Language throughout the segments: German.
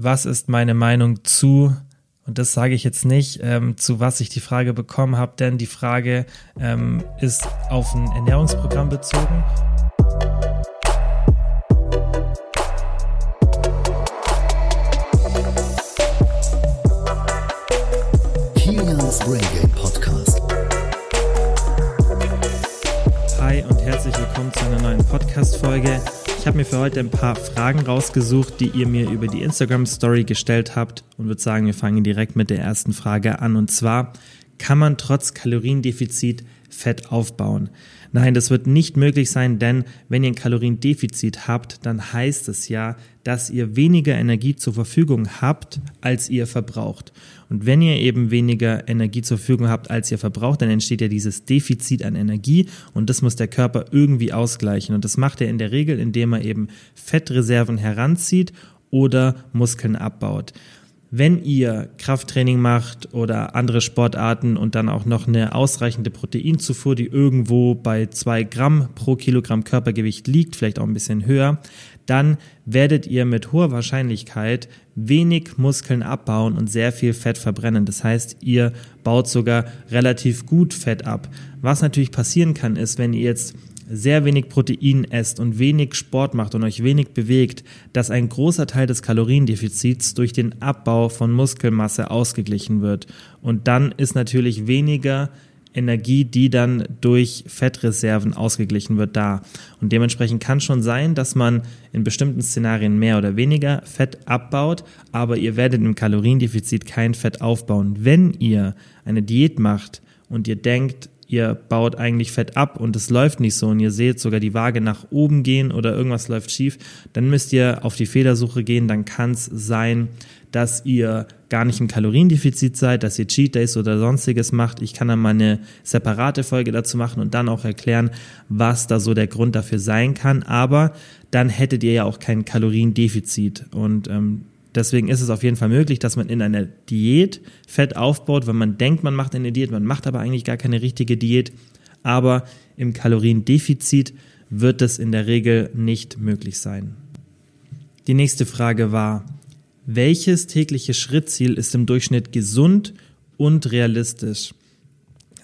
was ist meine Meinung zu, und das sage ich jetzt nicht, ähm, zu was ich die Frage bekommen habe, denn die Frage ähm, ist auf ein Ernährungsprogramm bezogen. Kilians Brain Game Podcast. Hi und herzlich willkommen zu einer neuen Podcast-Folge. Ich habe mir für heute ein paar Fragen rausgesucht, die ihr mir über die Instagram Story gestellt habt und würde sagen, wir fangen direkt mit der ersten Frage an. Und zwar, kann man trotz Kaloriendefizit Fett aufbauen? Nein, das wird nicht möglich sein, denn wenn ihr ein Kaloriendefizit habt, dann heißt es ja, dass ihr weniger Energie zur Verfügung habt, als ihr verbraucht. Und wenn ihr eben weniger Energie zur Verfügung habt, als ihr verbraucht, dann entsteht ja dieses Defizit an Energie und das muss der Körper irgendwie ausgleichen. Und das macht er in der Regel, indem er eben Fettreserven heranzieht oder Muskeln abbaut. Wenn ihr Krafttraining macht oder andere Sportarten und dann auch noch eine ausreichende Proteinzufuhr, die irgendwo bei zwei Gramm pro Kilogramm Körpergewicht liegt, vielleicht auch ein bisschen höher, dann werdet ihr mit hoher Wahrscheinlichkeit wenig Muskeln abbauen und sehr viel Fett verbrennen. Das heißt, ihr baut sogar relativ gut Fett ab. Was natürlich passieren kann, ist, wenn ihr jetzt sehr wenig Protein esst und wenig Sport macht und euch wenig bewegt, dass ein großer Teil des Kaloriendefizits durch den Abbau von Muskelmasse ausgeglichen wird. Und dann ist natürlich weniger Energie, die dann durch Fettreserven ausgeglichen wird, da. Und dementsprechend kann schon sein, dass man in bestimmten Szenarien mehr oder weniger Fett abbaut, aber ihr werdet im Kaloriendefizit kein Fett aufbauen. Wenn ihr eine Diät macht und ihr denkt, ihr baut eigentlich Fett ab und es läuft nicht so und ihr seht sogar die Waage nach oben gehen oder irgendwas läuft schief, dann müsst ihr auf die Fehlersuche gehen. Dann kann es sein, dass ihr gar nicht im Kaloriendefizit seid, dass ihr Cheat Days oder sonstiges macht. Ich kann dann mal eine separate Folge dazu machen und dann auch erklären, was da so der Grund dafür sein kann. Aber dann hättet ihr ja auch kein Kaloriendefizit und ähm, Deswegen ist es auf jeden Fall möglich, dass man in einer Diät Fett aufbaut, wenn man denkt, man macht eine Diät, man macht aber eigentlich gar keine richtige Diät. Aber im Kaloriendefizit wird es in der Regel nicht möglich sein. Die nächste Frage war, welches tägliche Schrittziel ist im Durchschnitt gesund und realistisch?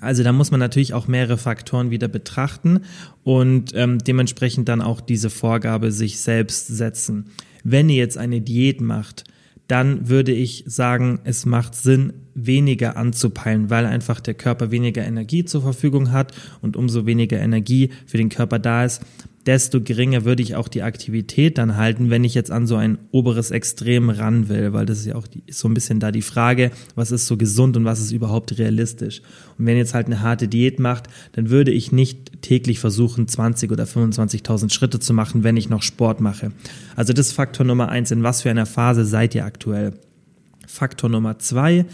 Also da muss man natürlich auch mehrere Faktoren wieder betrachten und ähm, dementsprechend dann auch diese Vorgabe sich selbst setzen. Wenn ihr jetzt eine Diät macht, dann würde ich sagen, es macht Sinn, weniger anzupeilen, weil einfach der Körper weniger Energie zur Verfügung hat und umso weniger Energie für den Körper da ist, desto geringer würde ich auch die Aktivität dann halten, wenn ich jetzt an so ein oberes Extrem ran will, weil das ist ja auch die, so ein bisschen da die Frage, was ist so gesund und was ist überhaupt realistisch. Und wenn jetzt halt eine harte Diät macht, dann würde ich nicht täglich versuchen, 20 oder 25.000 Schritte zu machen, wenn ich noch Sport mache. Also das ist Faktor Nummer eins. In was für einer Phase seid ihr aktuell? Faktor Nummer zwei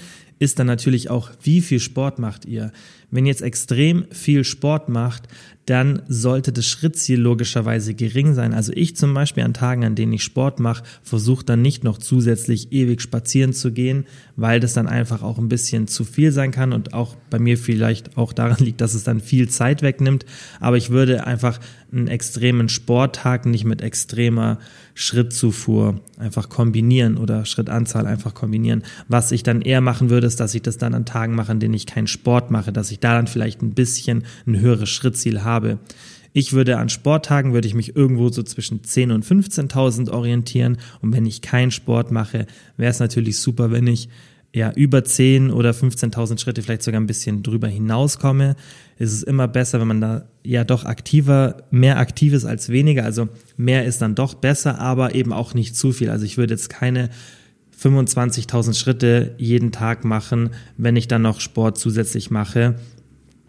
ist dann natürlich auch, wie viel Sport macht ihr? Wenn ihr jetzt extrem viel Sport macht, dann sollte das Schrittziel logischerweise gering sein. Also ich zum Beispiel an Tagen, an denen ich Sport mache, versuche dann nicht noch zusätzlich ewig spazieren zu gehen, weil das dann einfach auch ein bisschen zu viel sein kann und auch bei mir vielleicht auch daran liegt, dass es dann viel Zeit wegnimmt. Aber ich würde einfach einen extremen Sporttag nicht mit extremer Schrittzufuhr einfach kombinieren oder Schrittanzahl einfach kombinieren. Was ich dann eher machen würde, ist, dass ich das dann an Tagen mache, an denen ich keinen Sport mache, dass ich da dann vielleicht ein bisschen ein höheres Schrittziel habe. Ich würde an Sporttagen, würde ich mich irgendwo so zwischen 10.000 und 15.000 orientieren. Und wenn ich keinen Sport mache, wäre es natürlich super, wenn ich ja über 10 oder 15.000 Schritte, vielleicht sogar ein bisschen drüber hinauskomme. Es ist immer besser, wenn man da ja doch aktiver, mehr aktiv ist als weniger. Also mehr ist dann doch besser, aber eben auch nicht zu viel. Also ich würde jetzt keine 25.000 Schritte jeden Tag machen, wenn ich dann noch Sport zusätzlich mache.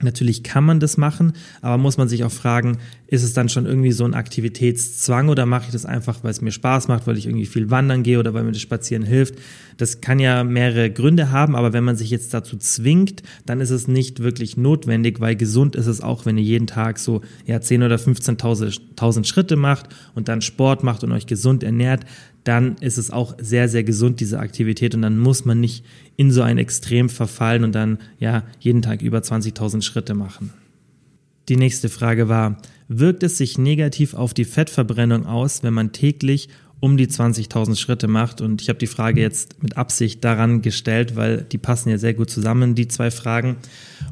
Natürlich kann man das machen, aber muss man sich auch fragen, ist es dann schon irgendwie so ein Aktivitätszwang oder mache ich das einfach, weil es mir Spaß macht, weil ich irgendwie viel wandern gehe oder weil mir das Spazieren hilft? Das kann ja mehrere Gründe haben, aber wenn man sich jetzt dazu zwingt, dann ist es nicht wirklich notwendig, weil gesund ist es auch, wenn ihr jeden Tag so ja 10 oder 15.000 Schritte macht und dann Sport macht und euch gesund ernährt, dann ist es auch sehr, sehr gesund, diese Aktivität. Und dann muss man nicht in so ein Extrem verfallen und dann ja jeden Tag über 20.000 Schritte machen. Die nächste Frage war, wirkt es sich negativ auf die Fettverbrennung aus, wenn man täglich um die 20.000 Schritte macht. Und ich habe die Frage jetzt mit Absicht daran gestellt, weil die passen ja sehr gut zusammen, die zwei Fragen.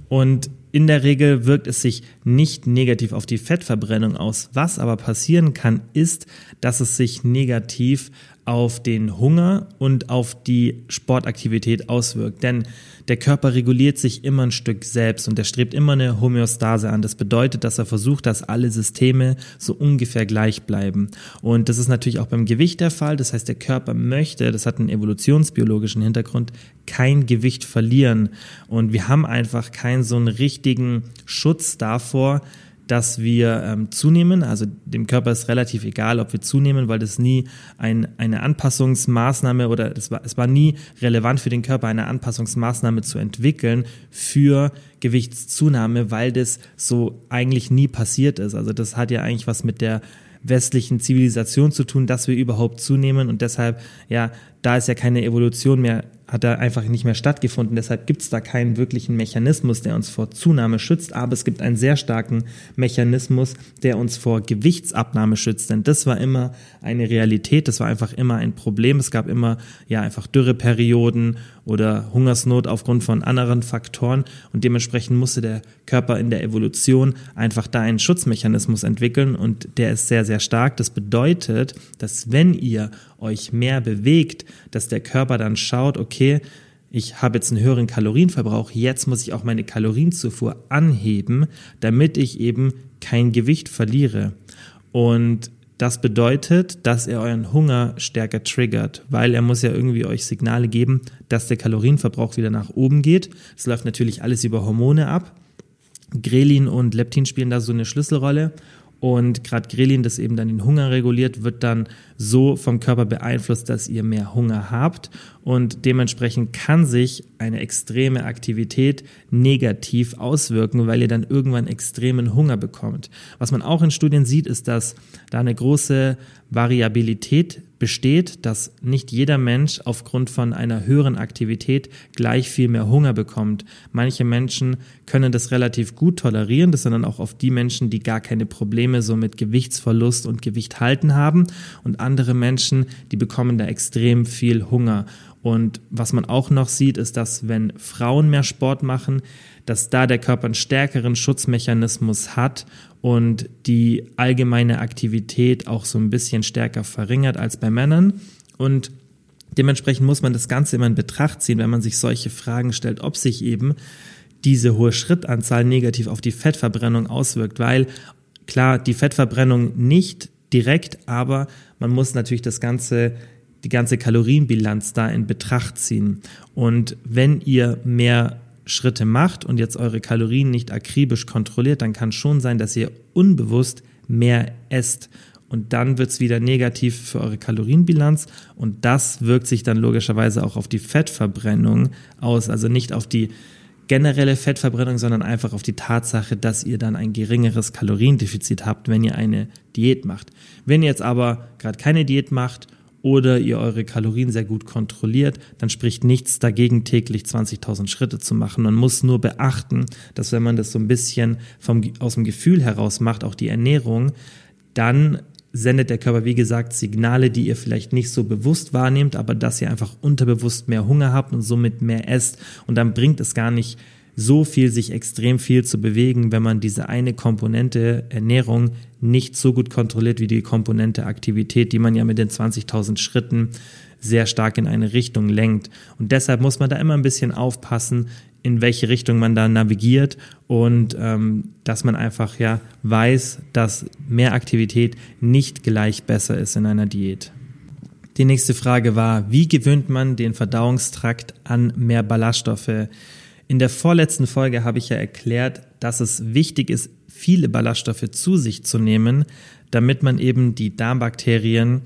Und in der Regel wirkt es sich nicht negativ auf die Fettverbrennung aus. Was aber passieren kann, ist, dass es sich negativ auf den Hunger und auf die Sportaktivität auswirkt. Denn der Körper reguliert sich immer ein Stück selbst und er strebt immer eine Homöostase an. Das bedeutet, dass er versucht, dass alle Systeme so ungefähr gleich bleiben. Und das ist natürlich auch beim Gewicht der Fall. Das heißt, der Körper möchte, das hat einen evolutionsbiologischen Hintergrund, kein Gewicht verlieren. Und wir haben einfach keinen so einen richtigen Schutz davor, dass wir ähm, zunehmen. Also dem Körper ist relativ egal, ob wir zunehmen, weil das nie ein, eine Anpassungsmaßnahme oder es war, es war nie relevant für den Körper, eine Anpassungsmaßnahme zu entwickeln für Gewichtszunahme, weil das so eigentlich nie passiert ist. Also das hat ja eigentlich was mit der westlichen Zivilisation zu tun, dass wir überhaupt zunehmen und deshalb, ja, da ist ja keine Evolution mehr hat da einfach nicht mehr stattgefunden. Deshalb gibt es da keinen wirklichen Mechanismus, der uns vor Zunahme schützt, aber es gibt einen sehr starken Mechanismus, der uns vor Gewichtsabnahme schützt. Denn das war immer eine Realität, das war einfach immer ein Problem. Es gab immer ja einfach Dürreperioden oder Hungersnot aufgrund von anderen Faktoren und dementsprechend musste der Körper in der Evolution einfach da einen Schutzmechanismus entwickeln und der ist sehr, sehr stark. Das bedeutet, dass wenn ihr euch mehr bewegt, dass der Körper dann schaut, okay, ich habe jetzt einen höheren Kalorienverbrauch, jetzt muss ich auch meine Kalorienzufuhr anheben, damit ich eben kein Gewicht verliere. Und das bedeutet, dass er euren Hunger stärker triggert, weil er muss ja irgendwie euch Signale geben, dass der Kalorienverbrauch wieder nach oben geht. Es läuft natürlich alles über Hormone ab. Grelin und Leptin spielen da so eine Schlüsselrolle und gerade Grelin, das eben dann den Hunger reguliert, wird dann so vom Körper beeinflusst, dass ihr mehr Hunger habt. Und dementsprechend kann sich eine extreme Aktivität negativ auswirken, weil ihr dann irgendwann extremen Hunger bekommt. Was man auch in Studien sieht, ist, dass da eine große Variabilität besteht, dass nicht jeder Mensch aufgrund von einer höheren Aktivität gleich viel mehr Hunger bekommt. Manche Menschen können das relativ gut tolerieren. Das sind dann auch oft die Menschen, die gar keine Probleme so mit Gewichtsverlust und Gewicht halten haben. Und andere Menschen, die bekommen da extrem viel Hunger. Und was man auch noch sieht, ist, dass wenn Frauen mehr Sport machen, dass da der Körper einen stärkeren Schutzmechanismus hat und die allgemeine Aktivität auch so ein bisschen stärker verringert als bei Männern. Und dementsprechend muss man das Ganze immer in Betracht ziehen, wenn man sich solche Fragen stellt, ob sich eben diese hohe Schrittanzahl negativ auf die Fettverbrennung auswirkt, weil klar, die Fettverbrennung nicht direkt, aber man muss natürlich das Ganze die ganze Kalorienbilanz da in Betracht ziehen. Und wenn ihr mehr Schritte macht und jetzt eure Kalorien nicht akribisch kontrolliert, dann kann schon sein, dass ihr unbewusst mehr esst. Und dann wird es wieder negativ für eure Kalorienbilanz und das wirkt sich dann logischerweise auch auf die Fettverbrennung aus. Also nicht auf die generelle Fettverbrennung, sondern einfach auf die Tatsache, dass ihr dann ein geringeres Kaloriendefizit habt, wenn ihr eine Diät macht. Wenn ihr jetzt aber gerade keine Diät macht oder ihr eure Kalorien sehr gut kontrolliert, dann spricht nichts dagegen, täglich 20.000 Schritte zu machen. Man muss nur beachten, dass wenn man das so ein bisschen vom, aus dem Gefühl heraus macht, auch die Ernährung, dann sendet der Körper, wie gesagt, Signale, die ihr vielleicht nicht so bewusst wahrnehmt, aber dass ihr einfach unterbewusst mehr Hunger habt und somit mehr esst. Und dann bringt es gar nicht so viel, sich extrem viel zu bewegen, wenn man diese eine Komponente Ernährung nicht so gut kontrolliert wie die Komponente Aktivität, die man ja mit den 20.000 Schritten sehr stark in eine Richtung lenkt. Und deshalb muss man da immer ein bisschen aufpassen, in welche Richtung man da navigiert und ähm, dass man einfach ja weiß, dass mehr Aktivität nicht gleich besser ist in einer Diät. Die nächste Frage war, wie gewöhnt man den Verdauungstrakt an mehr Ballaststoffe? In der vorletzten Folge habe ich ja erklärt, dass es wichtig ist, viele Ballaststoffe zu sich zu nehmen, damit man eben die Darmbakterien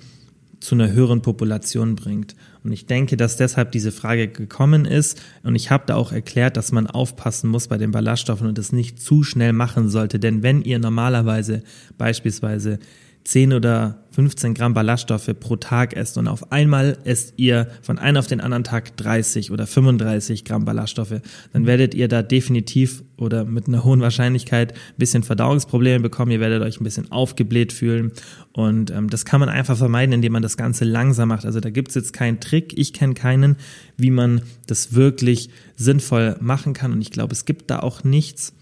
zu einer höheren Population bringt. Und ich denke, dass deshalb diese Frage gekommen ist. Und ich habe da auch erklärt, dass man aufpassen muss bei den Ballaststoffen und es nicht zu schnell machen sollte. Denn wenn ihr normalerweise beispielsweise 10 oder 15 Gramm Ballaststoffe pro Tag esst und auf einmal esst ihr von einem auf den anderen Tag 30 oder 35 Gramm Ballaststoffe, dann werdet ihr da definitiv oder mit einer hohen Wahrscheinlichkeit ein bisschen Verdauungsprobleme bekommen. Ihr werdet euch ein bisschen aufgebläht fühlen und ähm, das kann man einfach vermeiden, indem man das Ganze langsam macht. Also da gibt's jetzt keinen Trick, ich kenne keinen, wie man das wirklich sinnvoll machen kann und ich glaube, es gibt da auch nichts.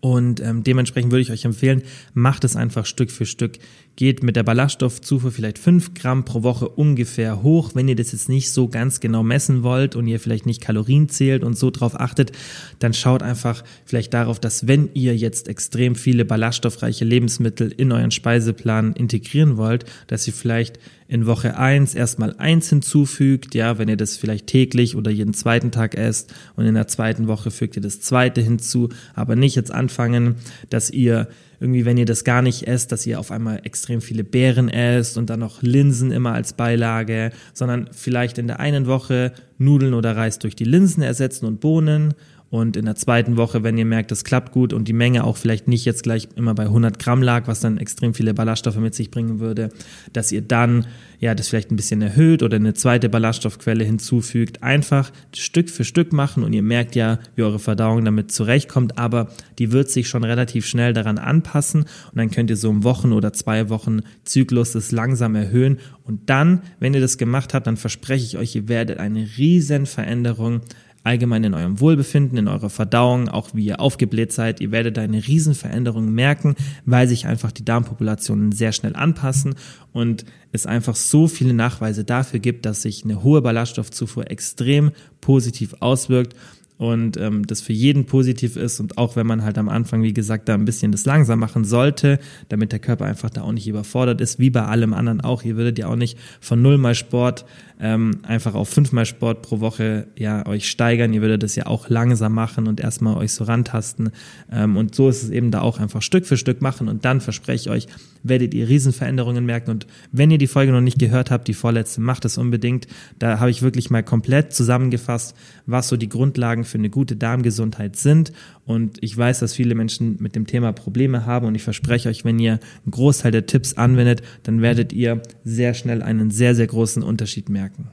Und ähm, dementsprechend würde ich euch empfehlen, macht es einfach Stück für Stück geht mit der Ballaststoffzufuhr vielleicht fünf Gramm pro Woche ungefähr hoch. Wenn ihr das jetzt nicht so ganz genau messen wollt und ihr vielleicht nicht Kalorien zählt und so drauf achtet, dann schaut einfach vielleicht darauf, dass wenn ihr jetzt extrem viele ballaststoffreiche Lebensmittel in euren Speiseplan integrieren wollt, dass ihr vielleicht in Woche eins erstmal eins hinzufügt, ja, wenn ihr das vielleicht täglich oder jeden zweiten Tag esst und in der zweiten Woche fügt ihr das zweite hinzu, aber nicht jetzt anfangen, dass ihr irgendwie, wenn ihr das gar nicht esst, dass ihr auf einmal extrem viele Beeren esst und dann noch Linsen immer als Beilage, sondern vielleicht in der einen Woche Nudeln oder Reis durch die Linsen ersetzen und Bohnen und in der zweiten Woche, wenn ihr merkt, das klappt gut und die Menge auch vielleicht nicht jetzt gleich immer bei 100 Gramm lag, was dann extrem viele Ballaststoffe mit sich bringen würde, dass ihr dann ja das vielleicht ein bisschen erhöht oder eine zweite Ballaststoffquelle hinzufügt. Einfach Stück für Stück machen und ihr merkt ja, wie eure Verdauung damit zurechtkommt, aber die wird sich schon relativ schnell daran anpassen und dann könnt ihr so im Wochen- oder zwei Wochen Zyklus das langsam erhöhen und dann, wenn ihr das gemacht habt, dann verspreche ich euch, ihr werdet eine riesen Veränderung allgemein in eurem Wohlbefinden, in eurer Verdauung, auch wie ihr aufgebläht seid. Ihr werdet eine Riesenveränderung merken, weil sich einfach die Darmpopulationen sehr schnell anpassen und es einfach so viele Nachweise dafür gibt, dass sich eine hohe Ballaststoffzufuhr extrem positiv auswirkt und ähm, das für jeden positiv ist und auch wenn man halt am Anfang, wie gesagt, da ein bisschen das langsam machen sollte, damit der Körper einfach da auch nicht überfordert ist, wie bei allem anderen auch. Ihr würdet ja auch nicht von null mal Sport ähm, einfach auf fünfmal Sport pro Woche ja euch steigern. Ihr würdet das ja auch langsam machen und erstmal euch so rantasten. Ähm, und so ist es eben da auch einfach Stück für Stück machen und dann verspreche ich euch, werdet ihr Riesenveränderungen merken. Und wenn ihr die Folge noch nicht gehört habt, die vorletzte, macht es unbedingt. Da habe ich wirklich mal komplett zusammengefasst, was so die Grundlagen für eine gute Darmgesundheit sind. Und ich weiß, dass viele Menschen mit dem Thema Probleme haben. Und ich verspreche euch, wenn ihr einen Großteil der Tipps anwendet, dann werdet ihr sehr schnell einen sehr, sehr großen Unterschied merken.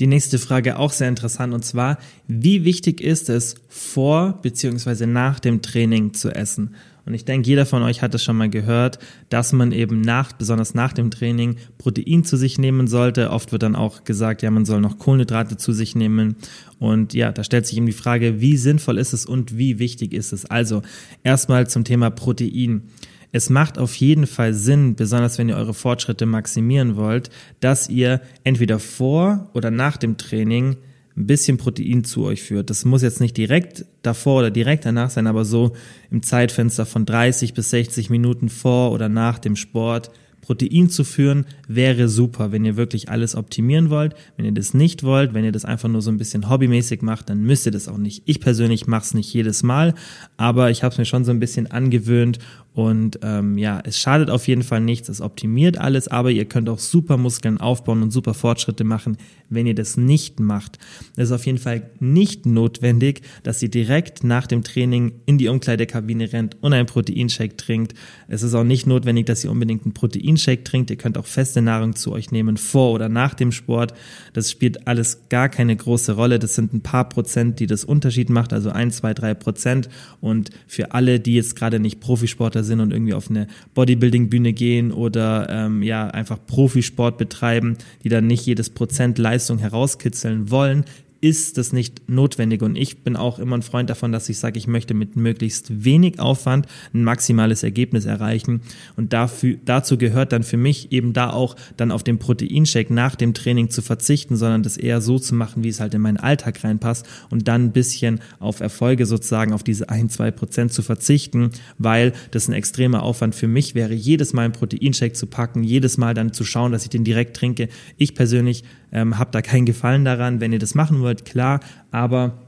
Die nächste Frage auch sehr interessant und zwar, wie wichtig ist es vor bzw. nach dem Training zu essen? Und ich denke, jeder von euch hat es schon mal gehört, dass man eben nach, besonders nach dem Training, Protein zu sich nehmen sollte. Oft wird dann auch gesagt, ja, man soll noch Kohlenhydrate zu sich nehmen. Und ja, da stellt sich eben die Frage, wie sinnvoll ist es und wie wichtig ist es? Also erstmal zum Thema Protein. Es macht auf jeden Fall Sinn, besonders wenn ihr eure Fortschritte maximieren wollt, dass ihr entweder vor oder nach dem Training ein bisschen Protein zu euch führt. Das muss jetzt nicht direkt davor oder direkt danach sein, aber so im Zeitfenster von 30 bis 60 Minuten vor oder nach dem Sport Protein zu führen, wäre super, wenn ihr wirklich alles optimieren wollt. Wenn ihr das nicht wollt, wenn ihr das einfach nur so ein bisschen hobbymäßig macht, dann müsst ihr das auch nicht. Ich persönlich mache es nicht jedes Mal, aber ich habe es mir schon so ein bisschen angewöhnt und ähm, ja, es schadet auf jeden Fall nichts, es optimiert alles, aber ihr könnt auch super Muskeln aufbauen und super Fortschritte machen, wenn ihr das nicht macht. Es ist auf jeden Fall nicht notwendig, dass ihr direkt nach dem Training in die Umkleidekabine rennt und einen Proteinshake trinkt. Es ist auch nicht notwendig, dass ihr unbedingt einen Proteinshake trinkt. Ihr könnt auch feste Nahrung zu euch nehmen vor oder nach dem Sport. Das spielt alles gar keine große Rolle. Das sind ein paar Prozent, die das Unterschied macht, also ein, zwei, drei Prozent. Und für alle, die jetzt gerade nicht Profisportler Sportler sind und irgendwie auf eine Bodybuilding-Bühne gehen oder ähm, ja einfach Profisport betreiben, die dann nicht jedes Prozent Leistung herauskitzeln wollen, ist das nicht notwendig. Und ich bin auch immer ein Freund davon, dass ich sage, ich möchte mit möglichst wenig Aufwand ein maximales Ergebnis erreichen. Und dafür, dazu gehört dann für mich eben da auch dann auf den Proteinshake nach dem Training zu verzichten, sondern das eher so zu machen, wie es halt in meinen Alltag reinpasst und dann ein bisschen auf Erfolge sozusagen auf diese ein, zwei Prozent zu verzichten, weil das ein extremer Aufwand für mich wäre, jedes Mal einen Proteinshake zu packen, jedes Mal dann zu schauen, dass ich den direkt trinke. Ich persönlich ähm, habe da keinen Gefallen daran. Wenn ihr das machen wollt, klar, aber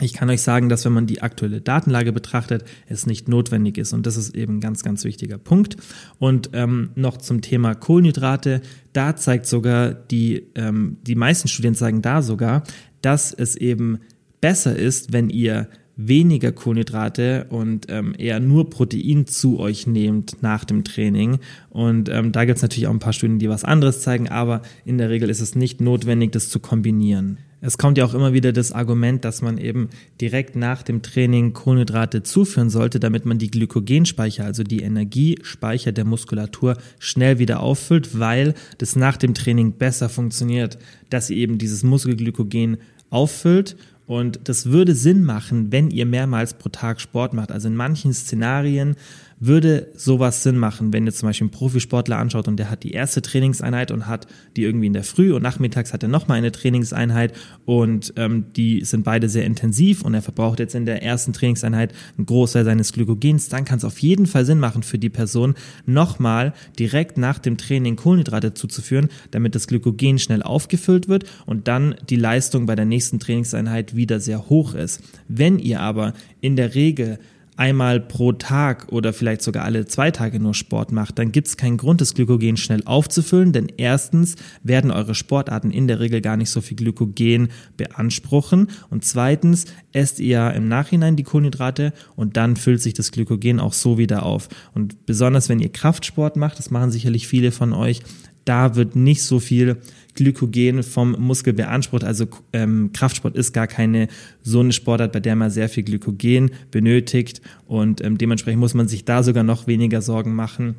ich kann euch sagen, dass wenn man die aktuelle Datenlage betrachtet, es nicht notwendig ist. Und das ist eben ein ganz, ganz wichtiger Punkt. Und ähm, noch zum Thema Kohlenhydrate. Da zeigt sogar die, ähm, die meisten Studien zeigen da sogar, dass es eben besser ist, wenn ihr weniger Kohlenhydrate und ähm, eher nur Protein zu euch nehmt nach dem Training. Und ähm, da gibt es natürlich auch ein paar Studien, die was anderes zeigen, aber in der Regel ist es nicht notwendig, das zu kombinieren. Es kommt ja auch immer wieder das Argument, dass man eben direkt nach dem Training Kohlenhydrate zuführen sollte, damit man die Glykogenspeicher, also die Energiespeicher der Muskulatur, schnell wieder auffüllt, weil das nach dem Training besser funktioniert, dass ihr eben dieses Muskelglykogen auffüllt und das würde Sinn machen, wenn ihr mehrmals pro Tag Sport macht. Also in manchen Szenarien würde sowas Sinn machen, wenn ihr zum Beispiel einen Profisportler anschaut und der hat die erste Trainingseinheit und hat die irgendwie in der Früh und nachmittags hat er nochmal eine Trainingseinheit und ähm, die sind beide sehr intensiv und er verbraucht jetzt in der ersten Trainingseinheit einen Großteil seines Glykogens, dann kann es auf jeden Fall Sinn machen für die Person, nochmal direkt nach dem Training Kohlenhydrate zuzuführen, damit das Glykogen schnell aufgefüllt wird und dann die Leistung bei der nächsten Trainingseinheit wieder sehr hoch ist. Wenn ihr aber in der Regel einmal pro Tag oder vielleicht sogar alle zwei Tage nur Sport macht, dann gibt es keinen Grund, das Glykogen schnell aufzufüllen, denn erstens werden eure Sportarten in der Regel gar nicht so viel Glykogen beanspruchen und zweitens esst ihr ja im Nachhinein die Kohlenhydrate und dann füllt sich das Glykogen auch so wieder auf. Und besonders wenn ihr Kraftsport macht, das machen sicherlich viele von euch, da wird nicht so viel Glykogen vom Muskel beansprucht. Also ähm, Kraftsport ist gar keine so eine Sportart, bei der man sehr viel Glykogen benötigt und ähm, dementsprechend muss man sich da sogar noch weniger Sorgen machen.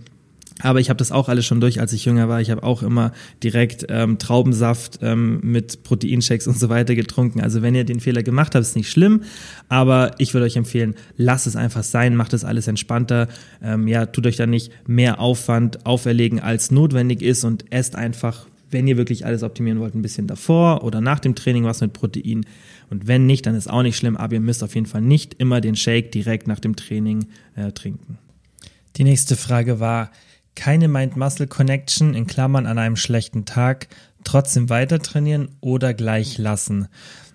Aber ich habe das auch alles schon durch, als ich jünger war. Ich habe auch immer direkt ähm, Traubensaft ähm, mit Proteinshakes und so weiter getrunken. Also wenn ihr den Fehler gemacht habt, ist nicht schlimm. Aber ich würde euch empfehlen, lasst es einfach sein, macht es alles entspannter. Ähm, ja, tut euch da nicht mehr Aufwand auferlegen, als notwendig ist und esst einfach wenn ihr wirklich alles optimieren wollt, ein bisschen davor oder nach dem Training was mit Protein. Und wenn nicht, dann ist auch nicht schlimm, aber ihr müsst auf jeden Fall nicht immer den Shake direkt nach dem Training äh, trinken. Die nächste Frage war, keine Mind-Muscle-Connection in Klammern an einem schlechten Tag, trotzdem weiter trainieren oder gleich lassen.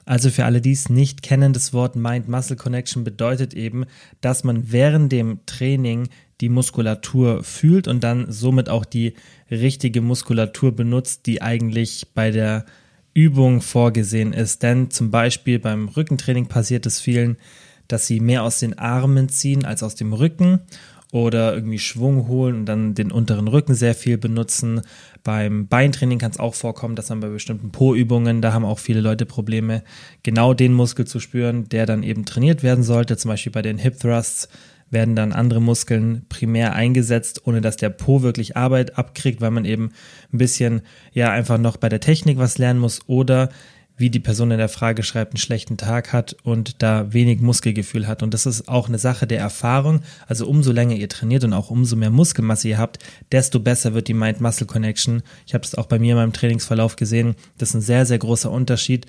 Also für alle, die es nicht kennen, das Wort Mind-Muscle-Connection bedeutet eben, dass man während dem Training die Muskulatur fühlt und dann somit auch die richtige Muskulatur benutzt, die eigentlich bei der Übung vorgesehen ist. Denn zum Beispiel beim Rückentraining passiert es vielen, dass sie mehr aus den Armen ziehen als aus dem Rücken oder irgendwie Schwung holen und dann den unteren Rücken sehr viel benutzen. Beim Beintraining kann es auch vorkommen, dass man bei bestimmten Po-Übungen, da haben auch viele Leute Probleme, genau den Muskel zu spüren, der dann eben trainiert werden sollte. Zum Beispiel bei den Hip Thrusts werden dann andere Muskeln primär eingesetzt, ohne dass der Po wirklich Arbeit abkriegt, weil man eben ein bisschen ja einfach noch bei der Technik was lernen muss oder wie die Person in der Frage schreibt, einen schlechten Tag hat und da wenig Muskelgefühl hat. Und das ist auch eine Sache der Erfahrung. Also umso länger ihr trainiert und auch umso mehr Muskelmasse ihr habt, desto besser wird die Mind-Muscle-Connection. Ich habe es auch bei mir in meinem Trainingsverlauf gesehen. Das ist ein sehr, sehr großer Unterschied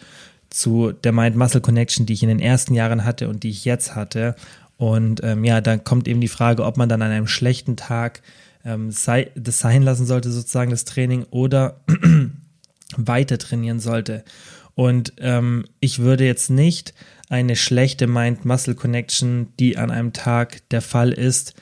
zu der Mind-Muscle-Connection, die ich in den ersten Jahren hatte und die ich jetzt hatte. Und ähm, ja, dann kommt eben die Frage, ob man dann an einem schlechten Tag ähm, sei, das sein lassen sollte, sozusagen das Training, oder weiter trainieren sollte. Und ähm, ich würde jetzt nicht eine schlechte Mind-Muscle-Connection, die an einem Tag der Fall ist,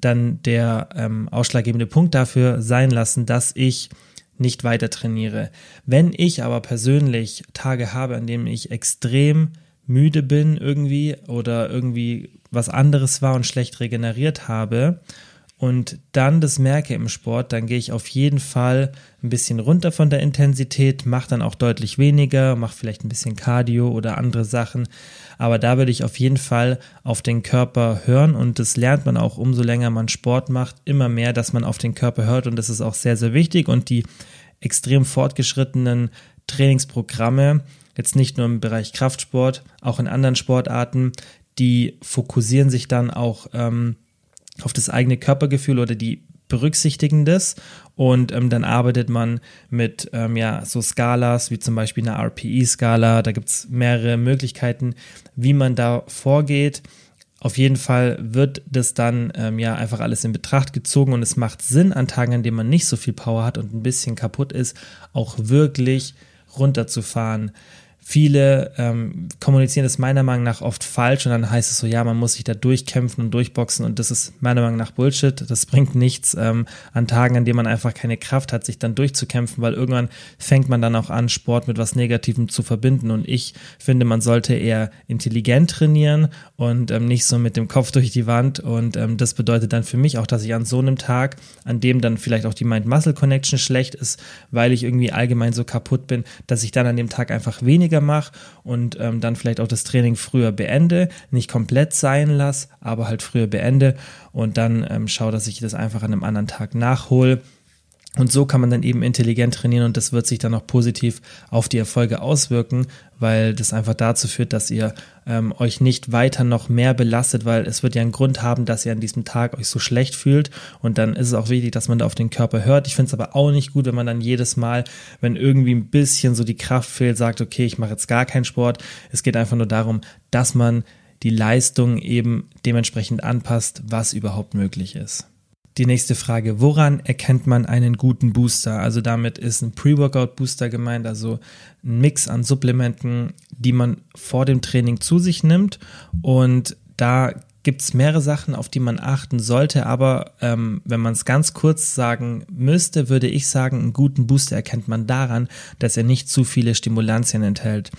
dann der ähm, ausschlaggebende Punkt dafür sein lassen, dass ich nicht weiter trainiere. Wenn ich aber persönlich Tage habe, an denen ich extrem müde bin irgendwie oder irgendwie was anderes war und schlecht regeneriert habe und dann das merke im Sport, dann gehe ich auf jeden Fall ein bisschen runter von der Intensität, mache dann auch deutlich weniger, mache vielleicht ein bisschen Cardio oder andere Sachen. Aber da würde ich auf jeden Fall auf den Körper hören und das lernt man auch umso länger man Sport macht, immer mehr, dass man auf den Körper hört und das ist auch sehr, sehr wichtig und die extrem fortgeschrittenen Trainingsprogramme, jetzt nicht nur im Bereich Kraftsport, auch in anderen Sportarten, die fokussieren sich dann auch ähm, auf das eigene Körpergefühl oder die berücksichtigen das und ähm, dann arbeitet man mit ähm, ja, so Skalas wie zum Beispiel einer RPE-Skala. Da gibt es mehrere Möglichkeiten, wie man da vorgeht. Auf jeden Fall wird das dann ähm, ja einfach alles in Betracht gezogen und es macht Sinn an Tagen, an denen man nicht so viel Power hat und ein bisschen kaputt ist, auch wirklich runterzufahren. Viele ähm, kommunizieren das meiner Meinung nach oft falsch und dann heißt es so, ja, man muss sich da durchkämpfen und durchboxen und das ist meiner Meinung nach Bullshit. Das bringt nichts ähm, an Tagen, an denen man einfach keine Kraft hat, sich dann durchzukämpfen, weil irgendwann fängt man dann auch an, Sport mit was Negativem zu verbinden und ich finde, man sollte eher intelligent trainieren und ähm, nicht so mit dem Kopf durch die Wand und ähm, das bedeutet dann für mich auch, dass ich an so einem Tag, an dem dann vielleicht auch die Mind-Muscle-Connection schlecht ist, weil ich irgendwie allgemein so kaputt bin, dass ich dann an dem Tag einfach weniger weniger mache und ähm, dann vielleicht auch das Training früher beende, nicht komplett sein lasse, aber halt früher beende und dann ähm, schaue, dass ich das einfach an einem anderen Tag nachhole. Und so kann man dann eben intelligent trainieren und das wird sich dann auch positiv auf die Erfolge auswirken, weil das einfach dazu führt, dass ihr ähm, euch nicht weiter noch mehr belastet, weil es wird ja einen Grund haben, dass ihr an diesem Tag euch so schlecht fühlt und dann ist es auch wichtig, dass man da auf den Körper hört. Ich finde es aber auch nicht gut, wenn man dann jedes Mal, wenn irgendwie ein bisschen so die Kraft fehlt, sagt, okay, ich mache jetzt gar keinen Sport. Es geht einfach nur darum, dass man die Leistung eben dementsprechend anpasst, was überhaupt möglich ist. Die nächste Frage, woran erkennt man einen guten Booster? Also damit ist ein Pre-Workout-Booster gemeint, also ein Mix an Supplementen, die man vor dem Training zu sich nimmt. Und da gibt es mehrere Sachen, auf die man achten sollte, aber ähm, wenn man es ganz kurz sagen müsste, würde ich sagen, einen guten Booster erkennt man daran, dass er nicht zu viele Stimulantien enthält.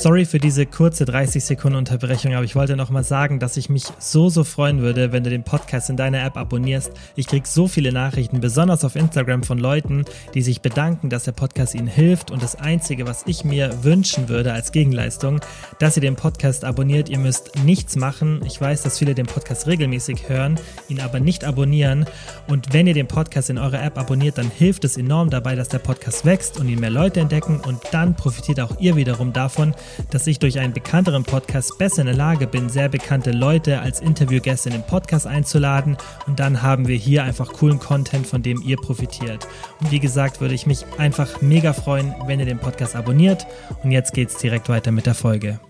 Sorry für diese kurze 30 Sekunden Unterbrechung, aber ich wollte noch mal sagen, dass ich mich so, so freuen würde, wenn du den Podcast in deiner App abonnierst. Ich krieg so viele Nachrichten, besonders auf Instagram von Leuten, die sich bedanken, dass der Podcast ihnen hilft. Und das Einzige, was ich mir wünschen würde als Gegenleistung, dass ihr den Podcast abonniert. Ihr müsst nichts machen. Ich weiß, dass viele den Podcast regelmäßig hören, ihn aber nicht abonnieren. Und wenn ihr den Podcast in eurer App abonniert, dann hilft es enorm dabei, dass der Podcast wächst und ihn mehr Leute entdecken. Und dann profitiert auch ihr wiederum davon, dass ich durch einen bekannteren Podcast besser in der Lage bin, sehr bekannte Leute als Interviewgäste in den Podcast einzuladen und dann haben wir hier einfach coolen Content, von dem ihr profitiert. Und wie gesagt, würde ich mich einfach mega freuen, wenn ihr den Podcast abonniert und jetzt geht's direkt weiter mit der Folge.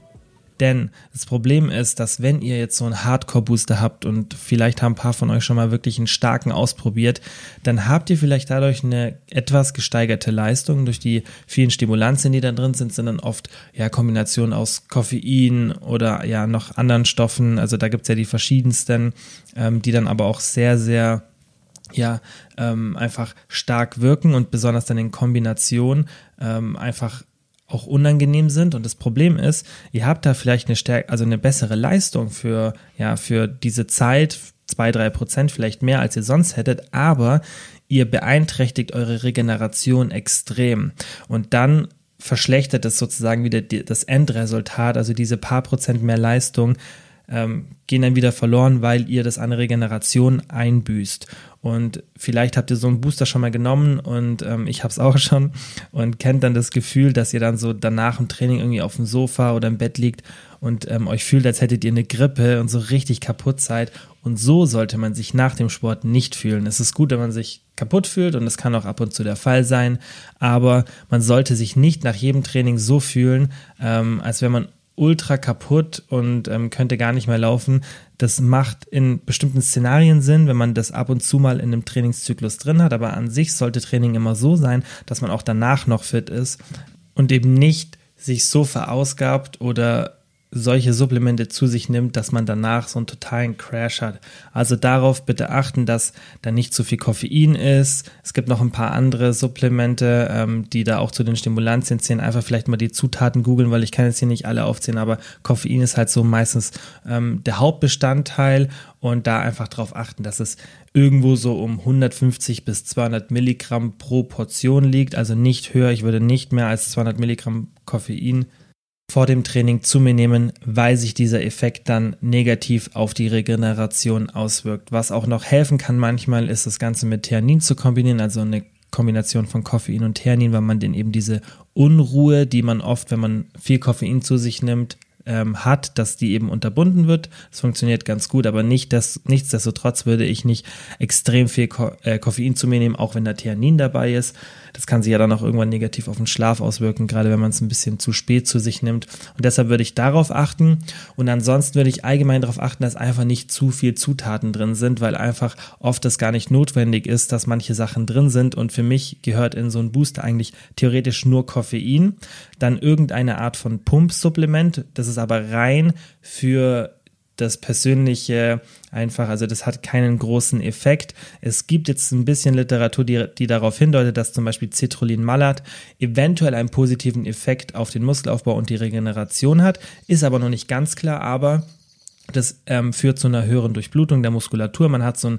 Denn das Problem ist, dass wenn ihr jetzt so einen Hardcore-Booster habt und vielleicht haben ein paar von euch schon mal wirklich einen starken ausprobiert, dann habt ihr vielleicht dadurch eine etwas gesteigerte Leistung. Durch die vielen Stimulantien, die da drin sind, sind dann oft ja Kombinationen aus Koffein oder ja noch anderen Stoffen. Also da gibt's ja die verschiedensten, ähm, die dann aber auch sehr, sehr ja, ähm, einfach stark wirken und besonders dann in Kombination ähm, einfach auch unangenehm sind. Und das Problem ist, ihr habt da vielleicht eine stärk also eine bessere Leistung für, ja, für diese Zeit, zwei, drei Prozent, vielleicht mehr, als ihr sonst hättet, aber ihr beeinträchtigt eure Regeneration extrem. Und dann verschlechtert es sozusagen wieder das Endresultat, also diese paar Prozent mehr Leistung ähm, gehen dann wieder verloren, weil ihr das an Regeneration einbüßt. Und vielleicht habt ihr so einen Booster schon mal genommen und ähm, ich habe es auch schon und kennt dann das Gefühl, dass ihr dann so danach im Training irgendwie auf dem Sofa oder im Bett liegt und ähm, euch fühlt, als hättet ihr eine Grippe und so richtig kaputt seid. Und so sollte man sich nach dem Sport nicht fühlen. Es ist gut, wenn man sich kaputt fühlt und das kann auch ab und zu der Fall sein, aber man sollte sich nicht nach jedem Training so fühlen, ähm, als wenn man ultra kaputt und ähm, könnte gar nicht mehr laufen. Das macht in bestimmten Szenarien Sinn, wenn man das ab und zu mal in einem Trainingszyklus drin hat, aber an sich sollte Training immer so sein, dass man auch danach noch fit ist und eben nicht sich so verausgabt oder solche Supplemente zu sich nimmt, dass man danach so einen totalen Crash hat. Also darauf bitte achten, dass da nicht zu viel Koffein ist. Es gibt noch ein paar andere Supplemente, ähm, die da auch zu den Stimulantien zählen. Einfach vielleicht mal die Zutaten googeln, weil ich kann jetzt hier nicht alle aufzählen, aber Koffein ist halt so meistens ähm, der Hauptbestandteil und da einfach darauf achten, dass es irgendwo so um 150 bis 200 Milligramm pro Portion liegt, also nicht höher. Ich würde nicht mehr als 200 Milligramm Koffein vor dem Training zu mir nehmen, weil sich dieser Effekt dann negativ auf die Regeneration auswirkt. Was auch noch helfen kann manchmal, ist das Ganze mit Theanin zu kombinieren, also eine Kombination von Koffein und Theanin, weil man den eben diese Unruhe, die man oft, wenn man viel Koffein zu sich nimmt, ähm, hat, dass die eben unterbunden wird. Das funktioniert ganz gut, aber nicht, dass, nichtsdestotrotz würde ich nicht extrem viel Ko äh, Koffein zu mir nehmen, auch wenn da Theanin dabei ist. Das kann sich ja dann auch irgendwann negativ auf den Schlaf auswirken, gerade wenn man es ein bisschen zu spät zu sich nimmt. Und deshalb würde ich darauf achten. Und ansonsten würde ich allgemein darauf achten, dass einfach nicht zu viel Zutaten drin sind, weil einfach oft es gar nicht notwendig ist, dass manche Sachen drin sind. Und für mich gehört in so einen Booster eigentlich theoretisch nur Koffein, dann irgendeine Art von Pumpsupplement. Das ist aber rein für das persönliche einfach, also das hat keinen großen Effekt. Es gibt jetzt ein bisschen Literatur, die, die darauf hindeutet, dass zum Beispiel Citrullin Malat eventuell einen positiven Effekt auf den Muskelaufbau und die Regeneration hat, ist aber noch nicht ganz klar, aber das ähm, führt zu einer höheren Durchblutung der Muskulatur. Man hat so ein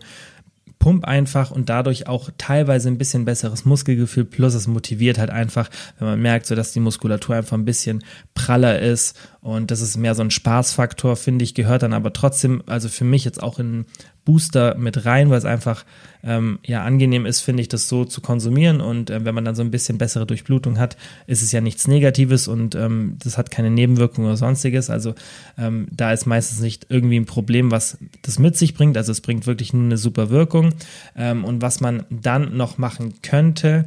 Pump einfach und dadurch auch teilweise ein bisschen besseres Muskelgefühl. Plus es motiviert halt einfach, wenn man merkt, so dass die Muskulatur einfach ein bisschen praller ist und das ist mehr so ein Spaßfaktor, finde ich, gehört dann aber trotzdem, also für mich jetzt auch in Booster mit rein, weil es einfach ähm, ja angenehm ist, finde ich, das so zu konsumieren. Und äh, wenn man dann so ein bisschen bessere Durchblutung hat, ist es ja nichts Negatives und ähm, das hat keine Nebenwirkungen oder sonstiges. Also ähm, da ist meistens nicht irgendwie ein Problem, was das mit sich bringt. Also es bringt wirklich nur eine super Wirkung. Ähm, und was man dann noch machen könnte,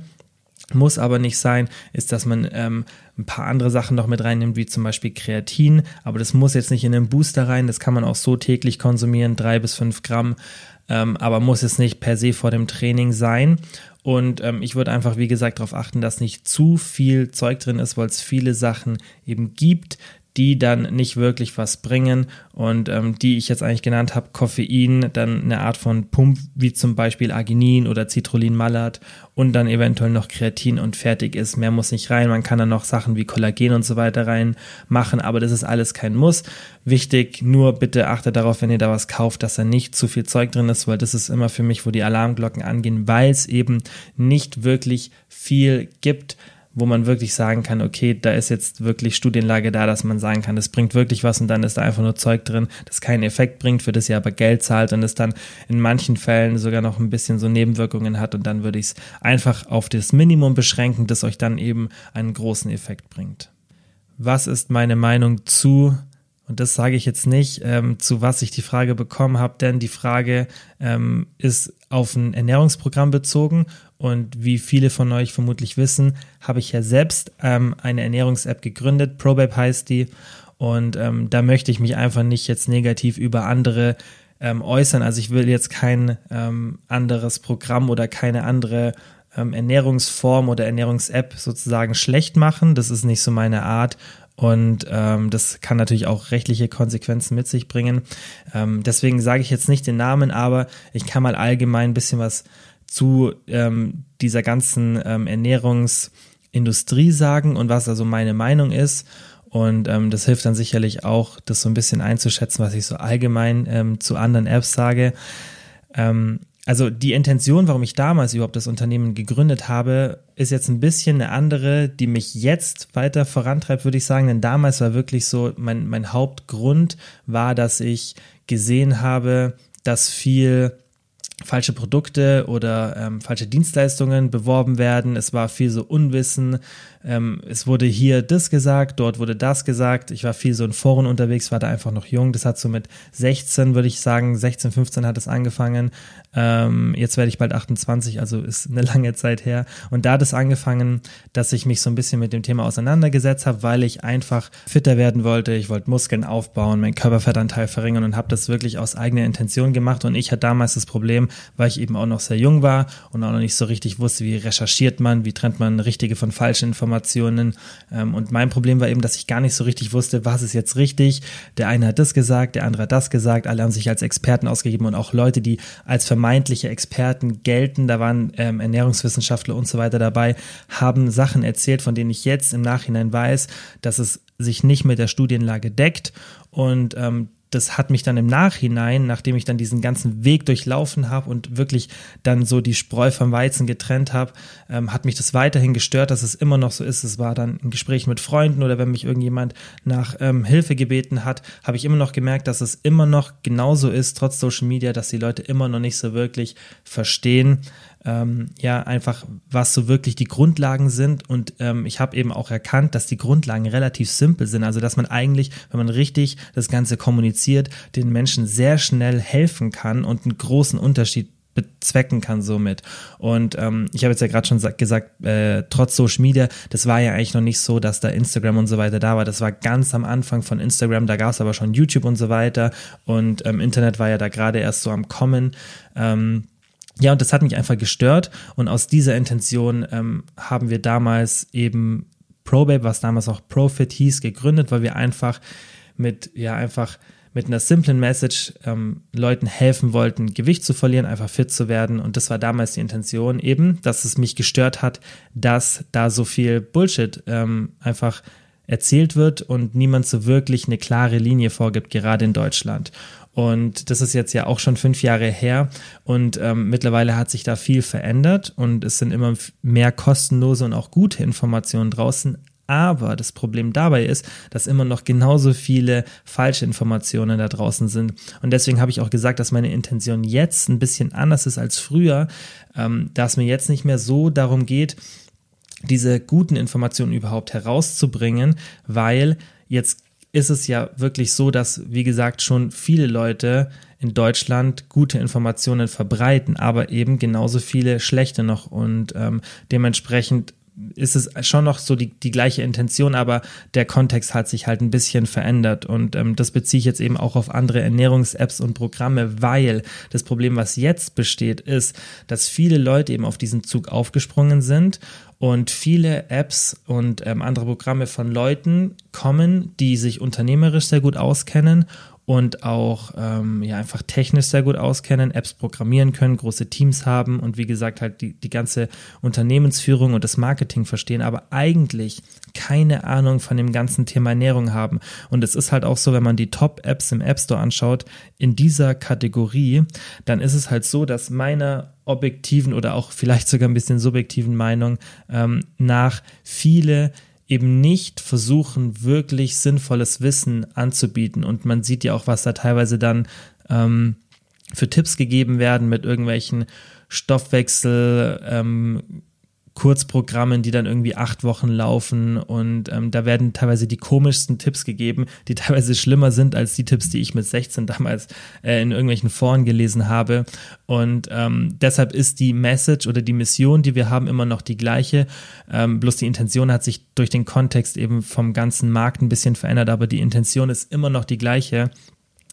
muss aber nicht sein, ist, dass man ähm, ein paar andere Sachen noch mit reinnimmt, wie zum Beispiel Kreatin. Aber das muss jetzt nicht in einen Booster rein. Das kann man auch so täglich konsumieren, drei bis fünf Gramm. Ähm, aber muss es nicht per se vor dem Training sein. Und ähm, ich würde einfach, wie gesagt, darauf achten, dass nicht zu viel Zeug drin ist, weil es viele Sachen eben gibt, die dann nicht wirklich was bringen und ähm, die ich jetzt eigentlich genannt habe, Koffein, dann eine Art von Pump, wie zum Beispiel Arginin oder Citrullin-Malat und dann eventuell noch Kreatin und fertig ist. Mehr muss nicht rein. Man kann dann noch Sachen wie Kollagen und so weiter reinmachen, aber das ist alles kein Muss. Wichtig, nur bitte achtet darauf, wenn ihr da was kauft, dass da nicht zu viel Zeug drin ist, weil das ist immer für mich, wo die Alarmglocken angehen, weil es eben nicht wirklich viel gibt wo man wirklich sagen kann, okay, da ist jetzt wirklich Studienlage da, dass man sagen kann, das bringt wirklich was und dann ist da einfach nur Zeug drin, das keinen Effekt bringt, für das ihr aber Geld zahlt und es dann in manchen Fällen sogar noch ein bisschen so Nebenwirkungen hat und dann würde ich es einfach auf das Minimum beschränken, das euch dann eben einen großen Effekt bringt. Was ist meine Meinung zu und das sage ich jetzt nicht, ähm, zu was ich die Frage bekommen habe, denn die Frage ähm, ist auf ein Ernährungsprogramm bezogen und wie viele von euch vermutlich wissen, habe ich ja selbst ähm, eine Ernährungs-App gegründet. ProBabe heißt die. Und ähm, da möchte ich mich einfach nicht jetzt negativ über andere ähm, äußern. Also ich will jetzt kein ähm, anderes Programm oder keine andere ähm, Ernährungsform oder Ernährungs-App sozusagen schlecht machen. Das ist nicht so meine Art. Und ähm, das kann natürlich auch rechtliche Konsequenzen mit sich bringen. Ähm, deswegen sage ich jetzt nicht den Namen, aber ich kann mal allgemein ein bisschen was zu ähm, dieser ganzen ähm, Ernährungsindustrie sagen und was also meine Meinung ist. Und ähm, das hilft dann sicherlich auch, das so ein bisschen einzuschätzen, was ich so allgemein ähm, zu anderen Apps sage. Ähm, also die Intention, warum ich damals überhaupt das Unternehmen gegründet habe, ist jetzt ein bisschen eine andere, die mich jetzt weiter vorantreibt, würde ich sagen. Denn damals war wirklich so, mein, mein Hauptgrund war, dass ich gesehen habe, dass viel falsche Produkte oder ähm, falsche Dienstleistungen beworben werden. Es war viel so Unwissen. Ähm, es wurde hier das gesagt, dort wurde das gesagt. Ich war viel so in Foren unterwegs, war da einfach noch jung. Das hat so mit 16, würde ich sagen, 16, 15 hat es angefangen. Ähm, jetzt werde ich bald 28, also ist eine lange Zeit her. Und da hat es angefangen, dass ich mich so ein bisschen mit dem Thema auseinandergesetzt habe, weil ich einfach fitter werden wollte. Ich wollte Muskeln aufbauen, meinen Körperfettanteil verringern und habe das wirklich aus eigener Intention gemacht. Und ich hatte damals das Problem, weil ich eben auch noch sehr jung war und auch noch nicht so richtig wusste, wie recherchiert man, wie trennt man richtige von falschen Informationen. Ähm, und mein Problem war eben, dass ich gar nicht so richtig wusste, was ist jetzt richtig. Der eine hat das gesagt, der andere hat das gesagt. Alle haben sich als Experten ausgegeben und auch Leute, die als vermeintliche Experten gelten, da waren ähm, Ernährungswissenschaftler und so weiter dabei, haben Sachen erzählt, von denen ich jetzt im Nachhinein weiß, dass es sich nicht mit der Studienlage deckt und ähm, das hat mich dann im Nachhinein, nachdem ich dann diesen ganzen Weg durchlaufen habe und wirklich dann so die Spreu vom Weizen getrennt habe, ähm, hat mich das weiterhin gestört, dass es immer noch so ist. Es war dann ein Gespräch mit Freunden oder wenn mich irgendjemand nach ähm, Hilfe gebeten hat, habe ich immer noch gemerkt, dass es immer noch genauso ist, trotz Social Media, dass die Leute immer noch nicht so wirklich verstehen, ähm, ja einfach, was so wirklich die Grundlagen sind. Und ähm, ich habe eben auch erkannt, dass die Grundlagen relativ simpel sind. Also dass man eigentlich, wenn man richtig das Ganze kommuniziert, den Menschen sehr schnell helfen kann und einen großen Unterschied bezwecken kann somit. Und ähm, ich habe jetzt ja gerade schon gesagt, äh, trotz Social Media, das war ja eigentlich noch nicht so, dass da Instagram und so weiter da war. Das war ganz am Anfang von Instagram, da gab es aber schon YouTube und so weiter. Und ähm, Internet war ja da gerade erst so am Kommen. Ähm, ja, und das hat mich einfach gestört. Und aus dieser Intention ähm, haben wir damals eben ProBabe, was damals auch Profit hieß, gegründet, weil wir einfach mit, ja, einfach mit einer simplen Message ähm, Leuten helfen wollten, Gewicht zu verlieren, einfach fit zu werden. Und das war damals die Intention eben, dass es mich gestört hat, dass da so viel Bullshit ähm, einfach erzählt wird und niemand so wirklich eine klare Linie vorgibt, gerade in Deutschland. Und das ist jetzt ja auch schon fünf Jahre her und ähm, mittlerweile hat sich da viel verändert und es sind immer mehr kostenlose und auch gute Informationen draußen. Aber das Problem dabei ist, dass immer noch genauso viele falsche Informationen da draußen sind. Und deswegen habe ich auch gesagt, dass meine Intention jetzt ein bisschen anders ist als früher, ähm, dass mir jetzt nicht mehr so darum geht, diese guten Informationen überhaupt herauszubringen, weil jetzt ist es ja wirklich so, dass, wie gesagt, schon viele Leute in Deutschland gute Informationen verbreiten, aber eben genauso viele schlechte noch. Und ähm, dementsprechend ist es schon noch so die, die gleiche Intention, aber der Kontext hat sich halt ein bisschen verändert und ähm, das beziehe ich jetzt eben auch auf andere Ernährungs-Apps und Programme, weil das Problem, was jetzt besteht, ist, dass viele Leute eben auf diesen Zug aufgesprungen sind und viele Apps und ähm, andere Programme von Leuten kommen, die sich unternehmerisch sehr gut auskennen und auch ähm, ja einfach technisch sehr gut auskennen, Apps programmieren können, große Teams haben und wie gesagt halt die, die ganze Unternehmensführung und das Marketing verstehen, aber eigentlich keine Ahnung von dem ganzen Thema Ernährung haben. Und es ist halt auch so, wenn man die Top-Apps im App Store anschaut, in dieser Kategorie, dann ist es halt so, dass meiner objektiven oder auch vielleicht sogar ein bisschen subjektiven Meinung ähm, nach viele eben nicht versuchen, wirklich sinnvolles Wissen anzubieten. Und man sieht ja auch, was da teilweise dann ähm, für Tipps gegeben werden mit irgendwelchen Stoffwechsel, ähm, Kurzprogrammen, die dann irgendwie acht Wochen laufen und ähm, da werden teilweise die komischsten Tipps gegeben, die teilweise schlimmer sind als die Tipps, die ich mit 16 damals äh, in irgendwelchen Foren gelesen habe. Und ähm, deshalb ist die Message oder die Mission, die wir haben, immer noch die gleiche, ähm, bloß die Intention hat sich durch den Kontext eben vom ganzen Markt ein bisschen verändert, aber die Intention ist immer noch die gleiche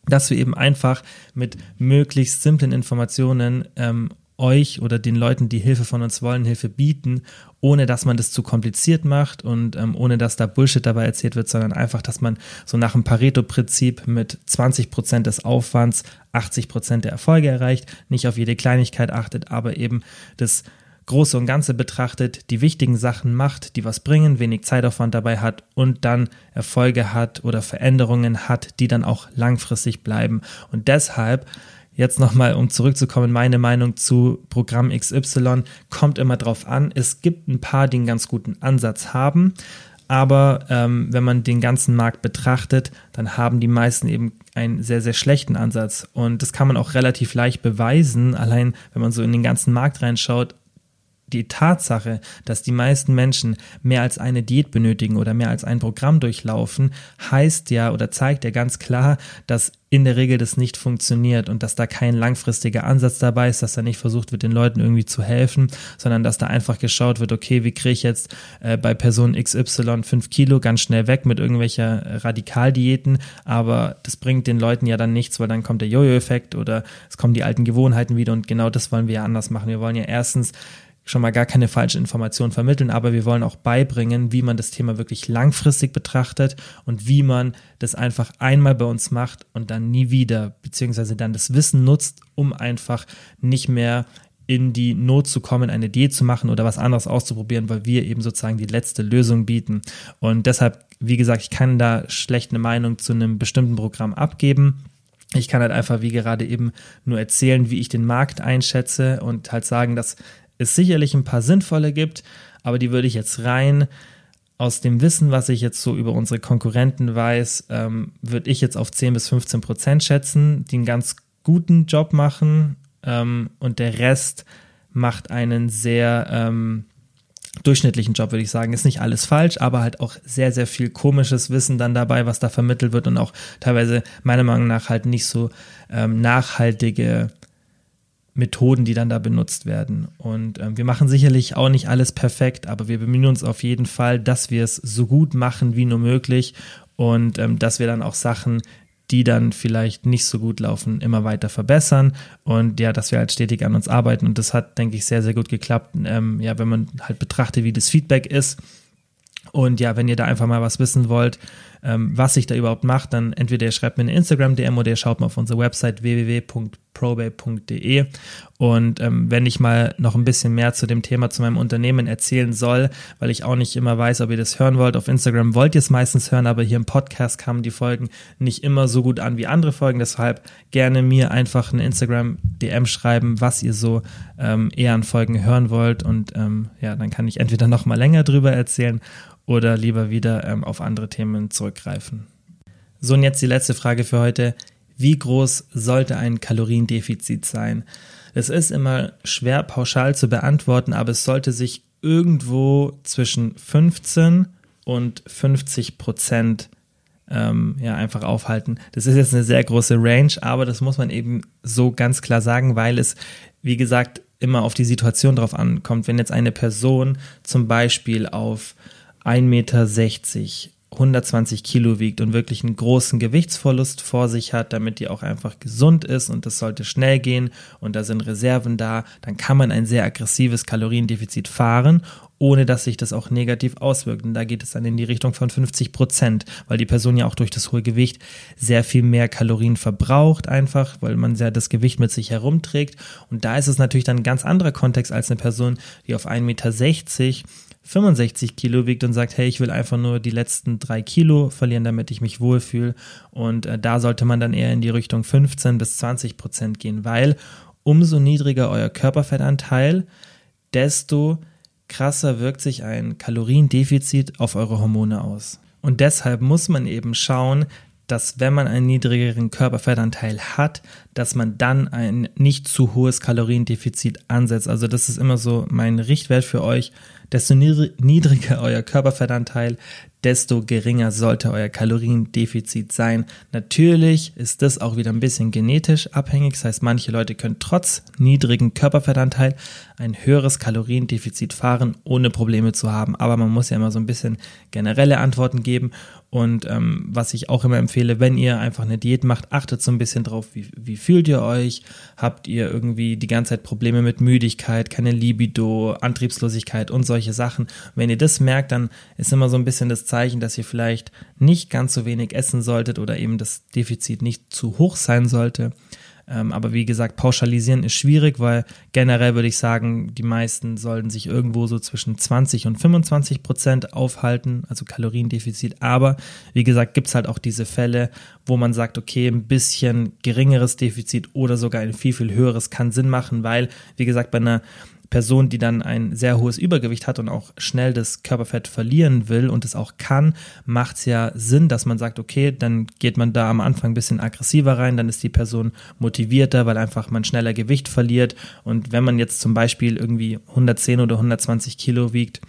dass wir eben einfach mit möglichst simplen Informationen ähm, euch oder den Leuten, die Hilfe von uns wollen, Hilfe bieten, ohne dass man das zu kompliziert macht und ähm, ohne dass da Bullshit dabei erzählt wird, sondern einfach, dass man so nach dem Pareto-Prinzip mit 20 Prozent des Aufwands 80 Prozent der Erfolge erreicht, nicht auf jede Kleinigkeit achtet, aber eben das Große und Ganze betrachtet, die wichtigen Sachen macht, die was bringen, wenig Zeitaufwand dabei hat und dann Erfolge hat oder Veränderungen hat, die dann auch langfristig bleiben. Und deshalb Jetzt nochmal, um zurückzukommen, meine Meinung zu Programm XY kommt immer drauf an. Es gibt ein paar, die einen ganz guten Ansatz haben, aber ähm, wenn man den ganzen Markt betrachtet, dann haben die meisten eben einen sehr, sehr schlechten Ansatz. Und das kann man auch relativ leicht beweisen, allein wenn man so in den ganzen Markt reinschaut die Tatsache, dass die meisten Menschen mehr als eine Diät benötigen oder mehr als ein Programm durchlaufen, heißt ja oder zeigt ja ganz klar, dass in der Regel das nicht funktioniert und dass da kein langfristiger Ansatz dabei ist, dass da nicht versucht wird, den Leuten irgendwie zu helfen, sondern dass da einfach geschaut wird, okay, wie kriege ich jetzt äh, bei Person XY 5 Kilo ganz schnell weg mit irgendwelcher Radikaldiäten, aber das bringt den Leuten ja dann nichts, weil dann kommt der Jojo-Effekt oder es kommen die alten Gewohnheiten wieder und genau das wollen wir ja anders machen. Wir wollen ja erstens schon mal gar keine falsche Information vermitteln, aber wir wollen auch beibringen, wie man das Thema wirklich langfristig betrachtet und wie man das einfach einmal bei uns macht und dann nie wieder, beziehungsweise dann das Wissen nutzt, um einfach nicht mehr in die Not zu kommen, eine Idee zu machen oder was anderes auszuprobieren, weil wir eben sozusagen die letzte Lösung bieten. Und deshalb, wie gesagt, ich kann da schlecht eine Meinung zu einem bestimmten Programm abgeben. Ich kann halt einfach, wie gerade eben, nur erzählen, wie ich den Markt einschätze und halt sagen, dass es sicherlich ein paar sinnvolle gibt, aber die würde ich jetzt rein aus dem Wissen, was ich jetzt so über unsere Konkurrenten weiß, ähm, würde ich jetzt auf 10 bis 15 Prozent schätzen, die einen ganz guten Job machen ähm, und der Rest macht einen sehr ähm, durchschnittlichen Job, würde ich sagen. Ist nicht alles falsch, aber halt auch sehr, sehr viel komisches Wissen dann dabei, was da vermittelt wird und auch teilweise meiner Meinung nach halt nicht so ähm, nachhaltige Methoden, die dann da benutzt werden. Und ähm, wir machen sicherlich auch nicht alles perfekt, aber wir bemühen uns auf jeden Fall, dass wir es so gut machen wie nur möglich und ähm, dass wir dann auch Sachen, die dann vielleicht nicht so gut laufen, immer weiter verbessern und ja, dass wir halt stetig an uns arbeiten und das hat, denke ich, sehr, sehr gut geklappt. Ähm, ja, wenn man halt betrachtet, wie das Feedback ist und ja, wenn ihr da einfach mal was wissen wollt, ähm, was sich da überhaupt macht, dann entweder ihr schreibt mir eine Instagram-DM oder ihr schaut mal auf unsere Website www.probay.de. Und ähm, wenn ich mal noch ein bisschen mehr zu dem Thema, zu meinem Unternehmen erzählen soll, weil ich auch nicht immer weiß, ob ihr das hören wollt. Auf Instagram wollt ihr es meistens hören, aber hier im Podcast kamen die Folgen nicht immer so gut an wie andere Folgen. Deshalb gerne mir einfach eine Instagram-DM schreiben, was ihr so ähm, eher an Folgen hören wollt. Und ähm, ja, dann kann ich entweder noch mal länger drüber erzählen oder lieber wieder ähm, auf andere Themen zurückgreifen. So, und jetzt die letzte Frage für heute. Wie groß sollte ein Kaloriendefizit sein? Es ist immer schwer pauschal zu beantworten, aber es sollte sich irgendwo zwischen 15 und 50 Prozent ähm, ja, einfach aufhalten. Das ist jetzt eine sehr große Range, aber das muss man eben so ganz klar sagen, weil es, wie gesagt, immer auf die Situation drauf ankommt. Wenn jetzt eine Person zum Beispiel auf 1,60 Meter 120 Kilo wiegt und wirklich einen großen Gewichtsverlust vor sich hat, damit die auch einfach gesund ist und das sollte schnell gehen und da sind Reserven da, dann kann man ein sehr aggressives Kaloriendefizit fahren, ohne dass sich das auch negativ auswirkt. Und da geht es dann in die Richtung von 50 Prozent, weil die Person ja auch durch das hohe Gewicht sehr viel mehr Kalorien verbraucht einfach, weil man sehr das Gewicht mit sich herumträgt. Und da ist es natürlich dann ein ganz anderer Kontext als eine Person, die auf 1,60 Meter 65 Kilo wiegt und sagt, hey, ich will einfach nur die letzten drei Kilo verlieren, damit ich mich wohlfühle. Und äh, da sollte man dann eher in die Richtung 15 bis 20 Prozent gehen, weil umso niedriger euer Körperfettanteil, desto krasser wirkt sich ein Kaloriendefizit auf eure Hormone aus. Und deshalb muss man eben schauen, dass wenn man einen niedrigeren Körperfettanteil hat, dass man dann ein nicht zu hohes Kaloriendefizit ansetzt. Also das ist immer so mein Richtwert für euch. Desto niedriger euer Körperfettanteil, desto geringer sollte euer Kaloriendefizit sein. Natürlich ist das auch wieder ein bisschen genetisch abhängig. Das heißt, manche Leute können trotz niedrigen Körperfettanteil ein höheres Kaloriendefizit fahren, ohne Probleme zu haben. Aber man muss ja immer so ein bisschen generelle Antworten geben. Und ähm, was ich auch immer empfehle, wenn ihr einfach eine Diät macht, achtet so ein bisschen drauf, wie, wie fühlt ihr euch? Habt ihr irgendwie die ganze Zeit Probleme mit Müdigkeit, keine Libido, Antriebslosigkeit und solche Sachen? wenn ihr das merkt, dann ist immer so ein bisschen das Zeichen, dass ihr vielleicht nicht ganz so wenig essen solltet oder eben das Defizit nicht zu hoch sein sollte. Ähm, aber wie gesagt, pauschalisieren ist schwierig, weil generell würde ich sagen, die meisten sollten sich irgendwo so zwischen 20 und 25 Prozent aufhalten, also Kaloriendefizit. Aber wie gesagt, gibt es halt auch diese Fälle, wo man sagt, okay, ein bisschen geringeres Defizit oder sogar ein viel, viel höheres kann Sinn machen, weil, wie gesagt, bei einer Person, die dann ein sehr hohes Übergewicht hat und auch schnell das Körperfett verlieren will und es auch kann, macht es ja Sinn, dass man sagt, okay, dann geht man da am Anfang ein bisschen aggressiver rein, dann ist die Person motivierter, weil einfach man schneller Gewicht verliert. Und wenn man jetzt zum Beispiel irgendwie 110 oder 120 Kilo wiegt,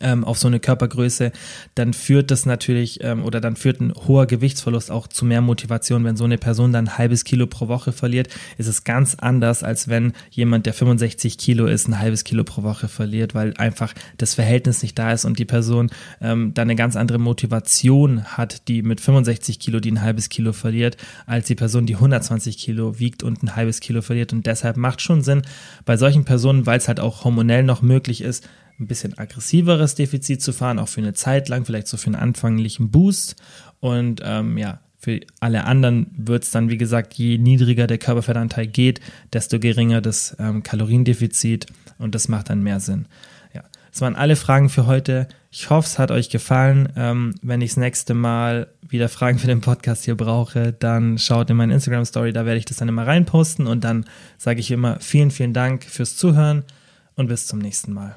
ähm, auf so eine Körpergröße, dann führt das natürlich ähm, oder dann führt ein hoher Gewichtsverlust auch zu mehr Motivation. Wenn so eine Person dann ein halbes Kilo pro Woche verliert, ist es ganz anders, als wenn jemand, der 65 Kilo ist, ein halbes Kilo pro Woche verliert, weil einfach das Verhältnis nicht da ist und die Person ähm, dann eine ganz andere Motivation hat, die mit 65 Kilo, die ein halbes Kilo verliert, als die Person, die 120 Kilo wiegt und ein halbes Kilo verliert. Und deshalb macht schon Sinn, bei solchen Personen, weil es halt auch hormonell noch möglich ist, ein bisschen aggressiveres Defizit zu fahren, auch für eine Zeit lang, vielleicht so für einen anfänglichen Boost. Und ähm, ja, für alle anderen wird es dann, wie gesagt, je niedriger der Körperfettanteil geht, desto geringer das ähm, Kaloriendefizit und das macht dann mehr Sinn. Ja, das waren alle Fragen für heute. Ich hoffe, es hat euch gefallen. Ähm, wenn ich das nächste Mal wieder Fragen für den Podcast hier brauche, dann schaut in meine Instagram-Story, da werde ich das dann immer reinposten und dann sage ich immer vielen, vielen Dank fürs Zuhören und bis zum nächsten Mal.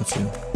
dafür.